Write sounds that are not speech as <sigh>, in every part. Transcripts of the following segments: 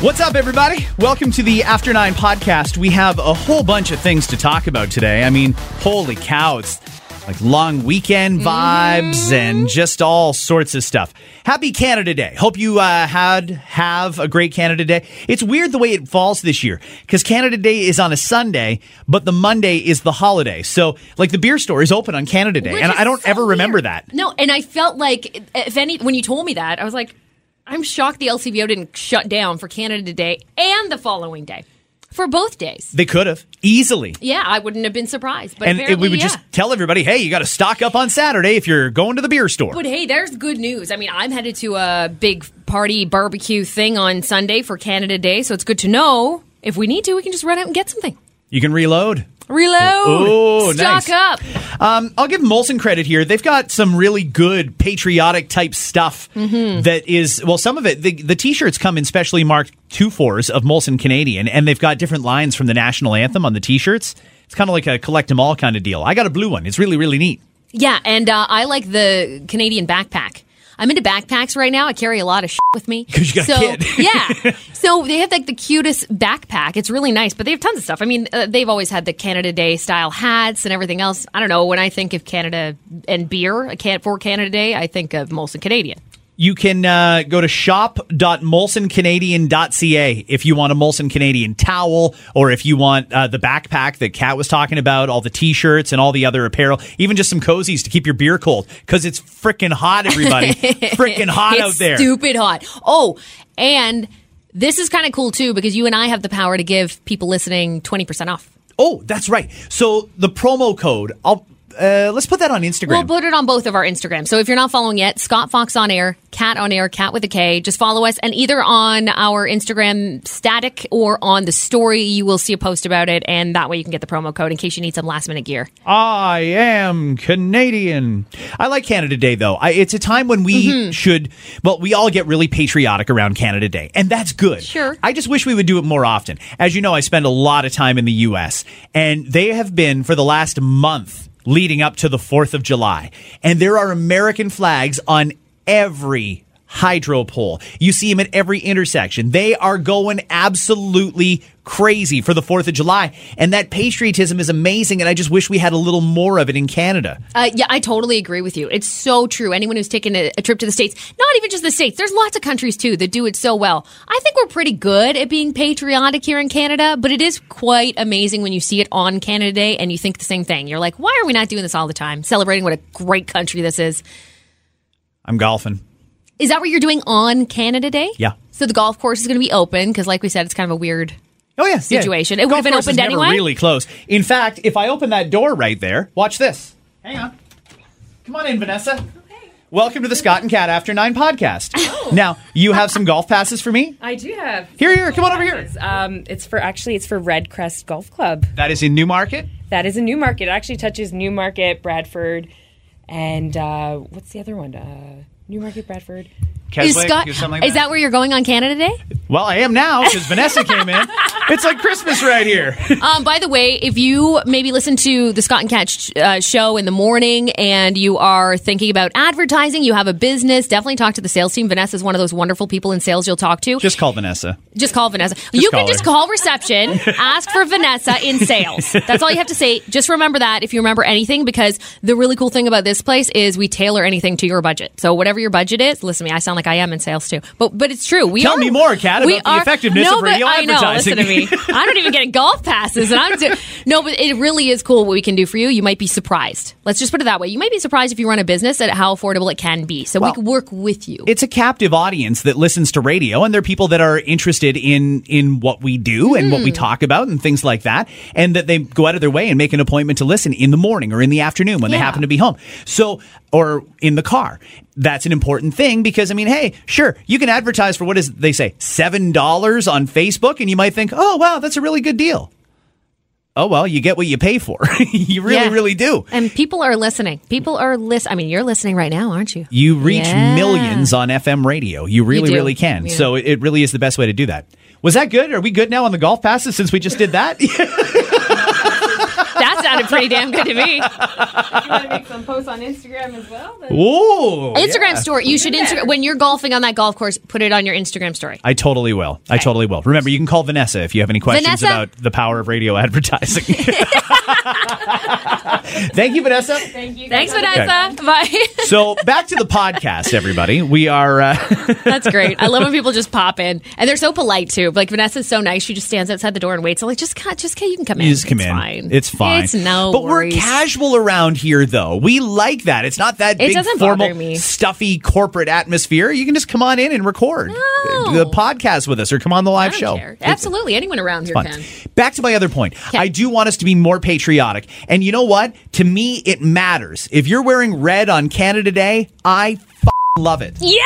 What's up, everybody? Welcome to the After Nine podcast. We have a whole bunch of things to talk about today. I mean, holy cow, it's like long weekend vibes and just all sorts of stuff. Happy Canada Day. Hope you uh, had have a great Canada Day. It's weird the way it falls this year because Canada Day is on a Sunday, but the Monday is the holiday. So, like, the beer store is open on Canada Day, Which and I don't so ever remember that. No, and I felt like if any when you told me that, I was like, I'm shocked the LCBO didn't shut down for Canada Day and the following day for both days. They could have easily. Yeah, I wouldn't have been surprised. But And we would yeah. just tell everybody, hey, you got to stock up on Saturday if you're going to the beer store. But hey, there's good news. I mean, I'm headed to a big party barbecue thing on Sunday for Canada Day, so it's good to know. If we need to, we can just run out and get something. You can reload. Reload. Oh, Stock nice. up. Um, I'll give Molson credit here. They've got some really good patriotic type stuff Mm-hmm. that is, well, some of it, the, the t shirts come in specially marked two fours of Molson Canadian, and they've got different lines from the national anthem on the t shirts. It's kind of like a collect them all kind of deal. I got a blue one. It's really, really neat. Yeah, and uh, I like the Canadian backpack. I'm into backpacks right now. I carry a lot of shit with me. Because you got a so, kid. <laughs> yeah, <laughs> so they have like the cutest backpack. It's really nice, but they have tons of stuff. I mean, uh, they've always had the Canada Day style hats and everything else. I don't know. When I think of Canada and beer, I can't for Canada Day, I think of Molson Canadian. You can uh, go to shop.molsoncanadian.ca if you want a Molson Canadian towel or if you want uh, the backpack that Kat was talking about, all the t shirts and all the other apparel, even just some cozies to keep your beer cold because it's freaking hot, everybody. <laughs> freaking hot it's out there. Stupid hot. Oh, and this is kind of cool too because you and I have the power to give people listening 20% off. Oh, that's right. So the promo code, I'll. Uh, let's put that on Instagram. We'll put it on both of our Instagrams. So if you're not following yet, Scott Fox on air, Kat on air, Kat with a K. Just follow us, and either on our Instagram static or on the story, you will see a post about it, and that way you can get the promo code in case you need some last minute gear. I am Canadian. I like Canada Day though. I, it's a time when we Mm-hmm. should, well, we all get really patriotic around Canada Day, and that's good. Sure. I just wish we would do it more often. As you know, I spend a lot of time in the U.S., and they have been for the last month leading up to the 4th of July, and there are American flags on every hydro pole. You see them at every intersection. They are going absolutely crazy for the 4th of July. And that patriotism is amazing. And I just wish we had a little more of it in Canada. Uh, yeah, I totally agree with you. It's so true. Anyone who's taken a, a trip to the States, not even just the States, there's lots of countries too that do it so well. I think we're pretty good at being patriotic here in Canada, but it is quite amazing when you see it on Canada Day and you think the same thing. You're like, why are we not doing this all the time? Celebrating what a great country this is. I'm golfing. Is that what you're doing on Canada Day? Yeah. So the golf course is going to be open because, like we said, it's kind of a weird. Oh yeah, Situation. Yeah. It would have Golf been course is opened never anyway? Really close. In fact, if I open that door right there, watch this. Hang on. Come on in, Vanessa. Welcome to the Scott and Kat After Nine podcast. Oh. Now you have some golf passes for me. I do have. Here, here, come on over here. Um, it's for actually it's for Red Crest Golf Club. That is in Newmarket. That is in Newmarket. It actually touches Newmarket, Bradford, and uh, what's the other one? Uh, Newmarket, Bradford. Is Scott? or something like is that where you're going on Canada Day? Well, I am now because Vanessa came in. <laughs> It's like Christmas right here. <laughs> Um, by the way, if you maybe listen to the Scott and Kat sh- uh, show in the morning and you are thinking about advertising, you have a business, definitely talk to the sales team. Vanessa is one of those wonderful people in sales you'll talk to. Just call Vanessa. Just call Vanessa. you call can just call reception, <laughs> ask for Vanessa in sales. That's all you have to say. Just remember that if you remember anything, because the really cool thing about this place is we tailor anything to your budget. So whatever your budget is, listen to me. I sound like I am in sales too, but but it's true. We Tell are, me more, Kat, we about the effectiveness no, of radio but I know. advertising. Listen to me. <laughs> I don't even get golf passes, and I'm do- no, but it really is cool what we can do for you. You might be surprised. Let's just put it that way. You might be surprised if you run a business at how affordable it can be. So Well, we can work with you. it's a captive audience that listens to radio and they're people that are interested in in what we do and Hmm. what we talk about and things like that and that they go out of their way and make an appointment to listen in the morning or in the afternoon when they happen to be home so or in the car that's an important thing because i mean hey sure you can advertise for what is they say seven dollars on facebook and you might think oh wow that's a really good deal oh well you get what you pay for <laughs> you really Yeah. really do and people are listening. People are listening. I mean, you're listening right now, aren't you? You reach Yeah. millions on FM radio. You really, do. really can. Yeah. So it really is the best way to do that. Was that good? Are we good now on the golf passes since we just did that? <laughs> That's sounded pretty damn good to me. <laughs> you want to make some posts on Instagram as well? then- Ooh, Instagram yeah. story. You should Instagram when you're golfing on that golf course. Put it on your Instagram story. I totally will. I totally will. Remember, you can call Vanessa if you have any questions Vanessa? about the power of radio advertising. <laughs> Thank you, Vanessa. Thank you. Thanks, guys. Vanessa. Bye. So back to the podcast, everybody. We are. Uh, <laughs> That's great. I love when people just pop in, and they're so polite too. Like Vanessa's so nice; she just stands outside the door and waits. I'm like, just cut, just cut. You can come in. You just come it's in. Fine. It's fine. It's no. But worries. we're casual around here, though. We like that. It's not that It big, doesn't formal, bother me. stuffy corporate atmosphere. You can just come on in and record No. the podcast with us or come on the live show. care. Absolutely, anyone around here fun. can. Back to my other point. I do want us to be more patriotic. And you know what? To me, it matters. If you're wearing red on Canada Day, I f- love it. Yeah.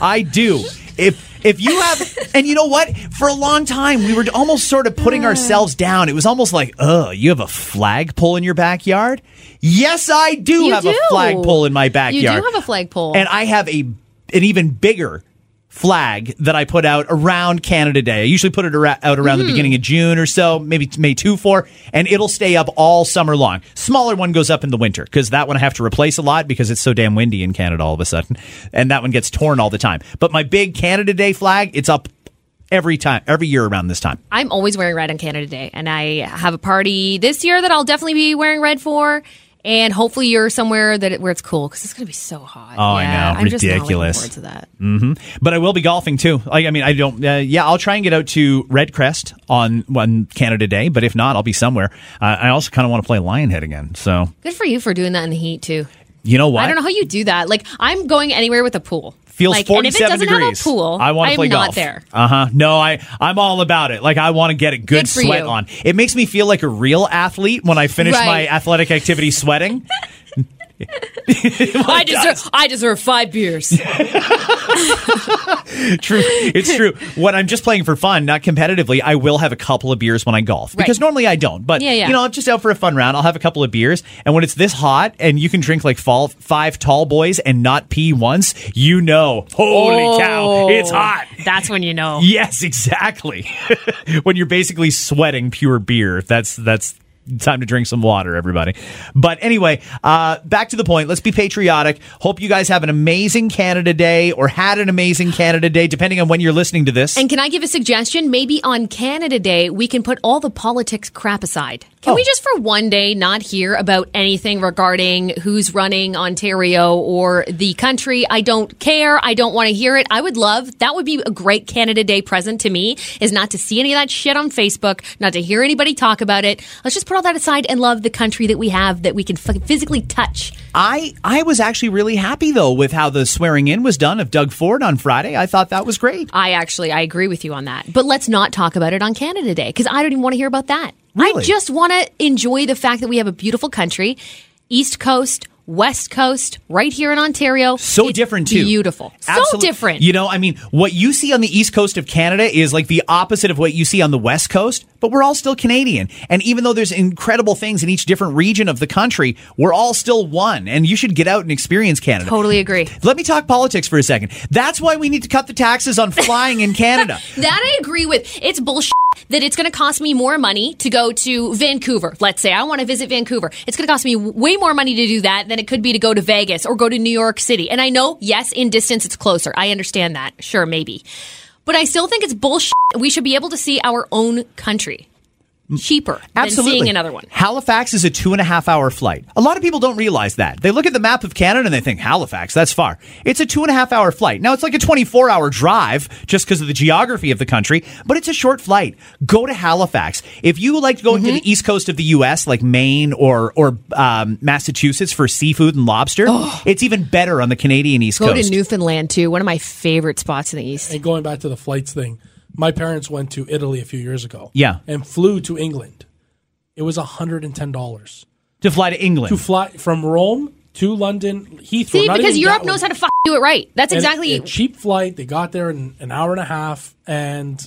I do. If if you have, <laughs> and you know what? For a long time, we were almost sort of putting ourselves down. It was almost like, oh, you have a flagpole in your backyard. Yes, I do You have a do. flagpole in my backyard. You do have a flagpole. and I have a an even bigger flag that I put out around Canada Day. I usually put it out around Mm-hmm. the beginning of June or so, maybe May 2 4, and it'll stay up all summer long. Smaller one goes up in the winter because that one I have to replace a lot because it's so damn windy in Canada all of a sudden. <laughs> And that one gets torn all the time. But my big Canada Day flag, it's up every time, every year around this time. I'm always wearing red on Canada Day, and I have a party this year that I'll definitely be wearing red for. And hopefully you're somewhere that it, where it's cool because it's going to be so hot. Oh, I know, I'm just not looking Ridiculous. forward to that. But I will be golfing too. Like, I mean, I don't. Uh, yeah, I'll try and get out to Redcrest on on Canada Day, but if not, I'll be somewhere. Uh, I also kind of want to play Lionhead again. So Good for you for doing that in the heat too. You know what? I don't know how you do that. Like I'm going anywhere with a pool. Feels like, and if it 47 doesn't degrees. have a pool, I want to I'm play not golf. there. Uh huh. No, I I'm all about it. Like I want to get a good, Good sweat you. on. It makes me feel like a real athlete when I finish my athletic activity sweating. <laughs> <laughs> I deserve I deserve five beers. <laughs> true. It's true. When I'm just playing for fun, not competitively, I will have a couple of beers when I golf because normally I don't. But Yeah, yeah. you know, I'm just out for a fun round. I'll have a couple of beers, and when it's this hot and you can drink like fall, five tall boys and not pee once, you know, holy oh. cow, it's hot. That's when you know. <laughs> Yes, exactly. when you're basically sweating pure beer, that's that's time to drink some water, everybody. But anyway, uh, back to the point. Let's be patriotic. Hope you guys have an amazing Canada Day or had an amazing Canada Day, depending on when you're listening to this. And can I give a suggestion? Maybe on Canada Day, we can put all the politics crap aside. Can Oh. we just for one day not hear about anything regarding who's running Ontario or the country? I don't care. I don't want to hear it. I would love that would be a great Canada Day present to me is not to see any of that shit on Facebook, not to hear anybody talk about it. Let's just put all that aside and love the country that we have that we can physically touch. I I was actually really happy though with how the swearing in was done of Doug Ford on Friday. I thought that was great. I actually I agree with you on that. But let's not talk about it on Canada Day because I don't even want to hear about that. Really? I just want to enjoy the fact that we have a beautiful country, East Coast, West Coast, right here in Ontario. so It's different too. Beautiful. So different. You know, I mean, what you see on the east coast of Canada is like the opposite of what you see on the west coast, but we're all still Canadian. And even though there's incredible things in each different region of the country, we're all still one. And you should get out and experience Canada. totally agree. Let me talk politics for a second. That's why we need to cut the taxes on flying in Canada. <laughs> That I agree with. It's bullshit that it's going to cost me more money to go to Vancouver. Let's say I want to visit Vancouver. It's going to cost me way more money to do that than it could be to go to Vegas or go to New York City. And I know, yes, in distance it's closer. I understand that. Sure, maybe. But I still think it's bullshit. We should be able to see our own country cheaper Absolutely. than seeing another one. Halifax is a two and a half hour flight. A lot of people don't realize that. They look at the map of Canada and they think Halifax, that's far. It's a two and a half hour flight. Now it's like a 24 hour drive just because of the geography of the country, but it's a short flight. Go to Halifax. If you like going Mm-hmm. to the east coast of the U.S., like Maine or, or um, Massachusetts for seafood and lobster, it's even better on the Canadian east Go coast. Go to Newfoundland too. One of my favorite spots in the east. And going back to the flights thing, my parents went to Italy a few years ago. Yeah. And flew to England. It was $110 to fly to England. to fly from Rome to London Heathrow. See, because Europe knows how to f- do it right. That's And exactly. a cheap flight. They got there in an hour and a half, and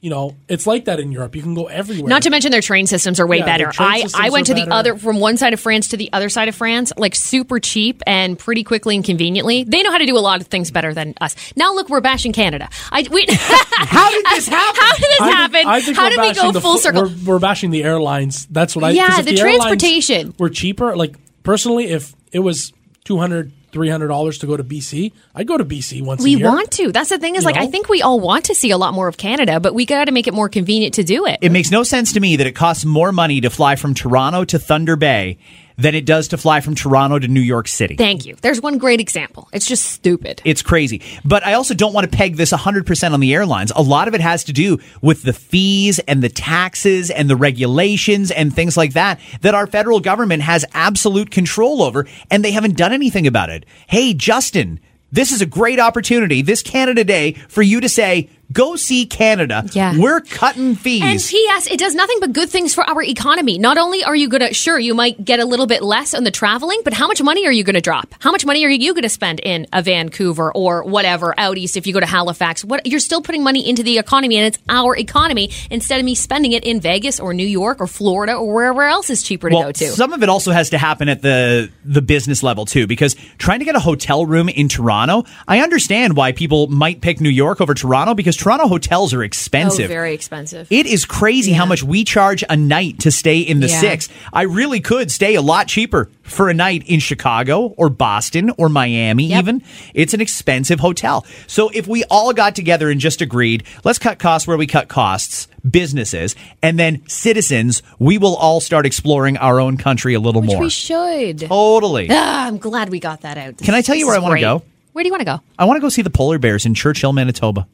you know it's like that in Europe. You can go everywhere. Not to mention their train systems are way Yeah, better. I, I went are to the better. other from one side of France to the other side of France, like super cheap and pretty quickly and conveniently. They know how to do a lot of things better than us. Now look, we're bashing Canada. I we, <laughs> How did this happen? How did this I happen? happened? I think How we're did we go full fu- circle? We're, we're bashing the airlines. That's what I. 'cause Yeah, if the airlines transportation. were cheaper. Like personally, if it was 200 300 dollars to go to BC, I'd go to BC once We a year. We want to. That's the thing is You like I think we all want to see a lot more of Canada, but we got to make it more convenient to do it. It makes no sense to me that it costs more money to fly from Toronto to Thunder Bay than it does to fly from Toronto to New York City. Thank you. There's one great example. It's just stupid. It's crazy. But I also don't want to peg this 100% on the airlines. A lot of it has to do with the fees and the taxes and the regulations and things like that that our federal government has absolute control over, and they haven't done anything about it. Hey, Justin, this is a great opportunity, this Canada Day, for you to say, go see Canada. Yeah. We're cutting fees. And P.S. It does nothing but good things for our economy. Not only are you going to, sure, you might get a little bit less on the traveling, but how much money are you going to drop? How much money are you going to spend in a Vancouver or whatever out east if you go to Halifax? What you're still putting money into the economy, and it's our economy instead of me spending it in Vegas or New York or Florida or wherever else is cheaper to go to. Some of it also has to happen at the the business level too, because trying to get a hotel room in Toronto, I understand why people might pick New York over Toronto because Toronto hotels are oh, expensive. very expensive. It is crazy how much we charge a night to stay in the Yeah. six. I really could stay a lot cheaper for a night in Chicago or Boston or Miami, Yep. even. It's an expensive hotel. So if we all got together and just agreed, let's cut costs where we cut costs, businesses, and then citizens, we will all start exploring our own country a little Which more. we should. Totally. Ah, I'm glad we got that out. Can I tell you where I wanna go? Where do you want to go? I want to go see the polar bears in Churchill, Manitoba.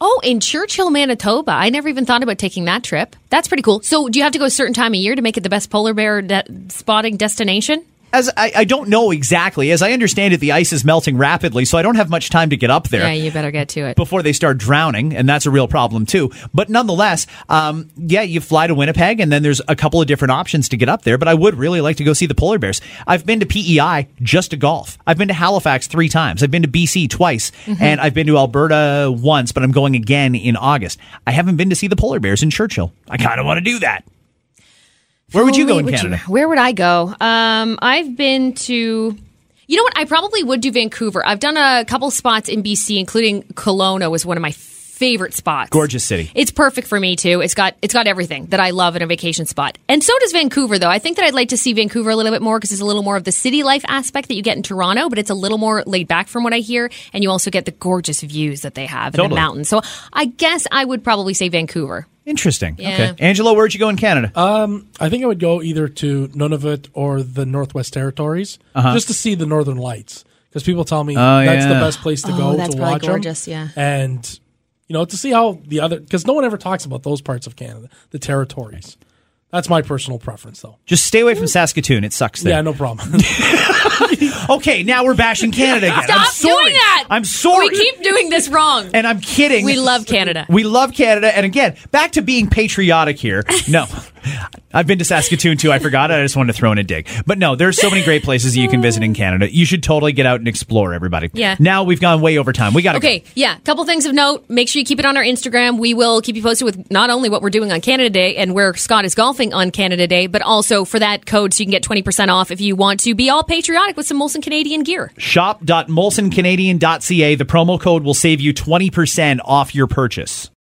Oh, in Churchill, Manitoba. I never even thought about taking that trip. That's pretty cool. So, do you have to go a certain time of year to make it the best polar bear de- spotting destination? As I, I don't know exactly. As I understand it, the ice is melting rapidly, so I don't have much time to get up there. Yeah, you better get to it. before they start drowning, and that's a real problem too. But nonetheless, um, yeah, you fly to Winnipeg, and then there's a couple of different options to get up there. But I would really like to go see the polar bears. I've been to PEI just to golf. I've been to Halifax three times. I've been to BC twice, Mm-hmm. and I've been to Alberta once. But I'm going again in August. I haven't been to see the polar bears in Churchill. I kind of want to do that. Where would you go in Canada? where would I go? Um, I've been to. You know what? I probably would do Vancouver. I've done a couple spots in BC, including Kelowna was one of my favorite spots. Gorgeous city. It's perfect for me too. It's got it's got everything that I love in a vacation spot. And so does Vancouver though. I think that I'd like to see Vancouver a little bit more because it's a little more of the city life aspect that you get in Toronto, but it's a little more laid back from what I hear and you also get the gorgeous views that they have in Totally. the mountains. So I guess I would probably say Vancouver. Interesting. Yeah. Okay, Angelo, where'd you go in Canada? Um, I think I would go either to Nunavut or the Northwest Territories uh-huh. just to see the Northern Lights because people tell me oh, that's yeah. the best place to Oh, go that's to probably watch 'em. gorgeous, yeah. and you know to see how the other because no one ever talks about those parts of Canada, the territories. That's my personal preference, though. Just stay away from Saskatoon. It sucks there. Yeah, no problem. <laughs> <laughs> <laughs> Okay, now we're bashing Canada again. I'm Stop sorry. doing that. I'm sorry. We keep doing this wrong. and I'm kidding. We love Canada. We love Canada. And again, back to being patriotic here. No, <laughs> I've been to Saskatoon too. I forgot. I just wanted to throw in a dig. But no, there's so many great places that you can visit in Canada. You should totally get out and explore, everybody. Yeah. Now we've gone way over time. We got to Okay, yeah. Couple things of note. Make sure you keep it on our Instagram. We will keep you posted with not only what we're doing on Canada Day and where Scott is golfing on Canada Day, but also for that code so you can get 20% off if you want to be all patriotic with some Molson Canadian gear. Shop.molsoncanadian.ca. The promo code will save you 20% off your purchase.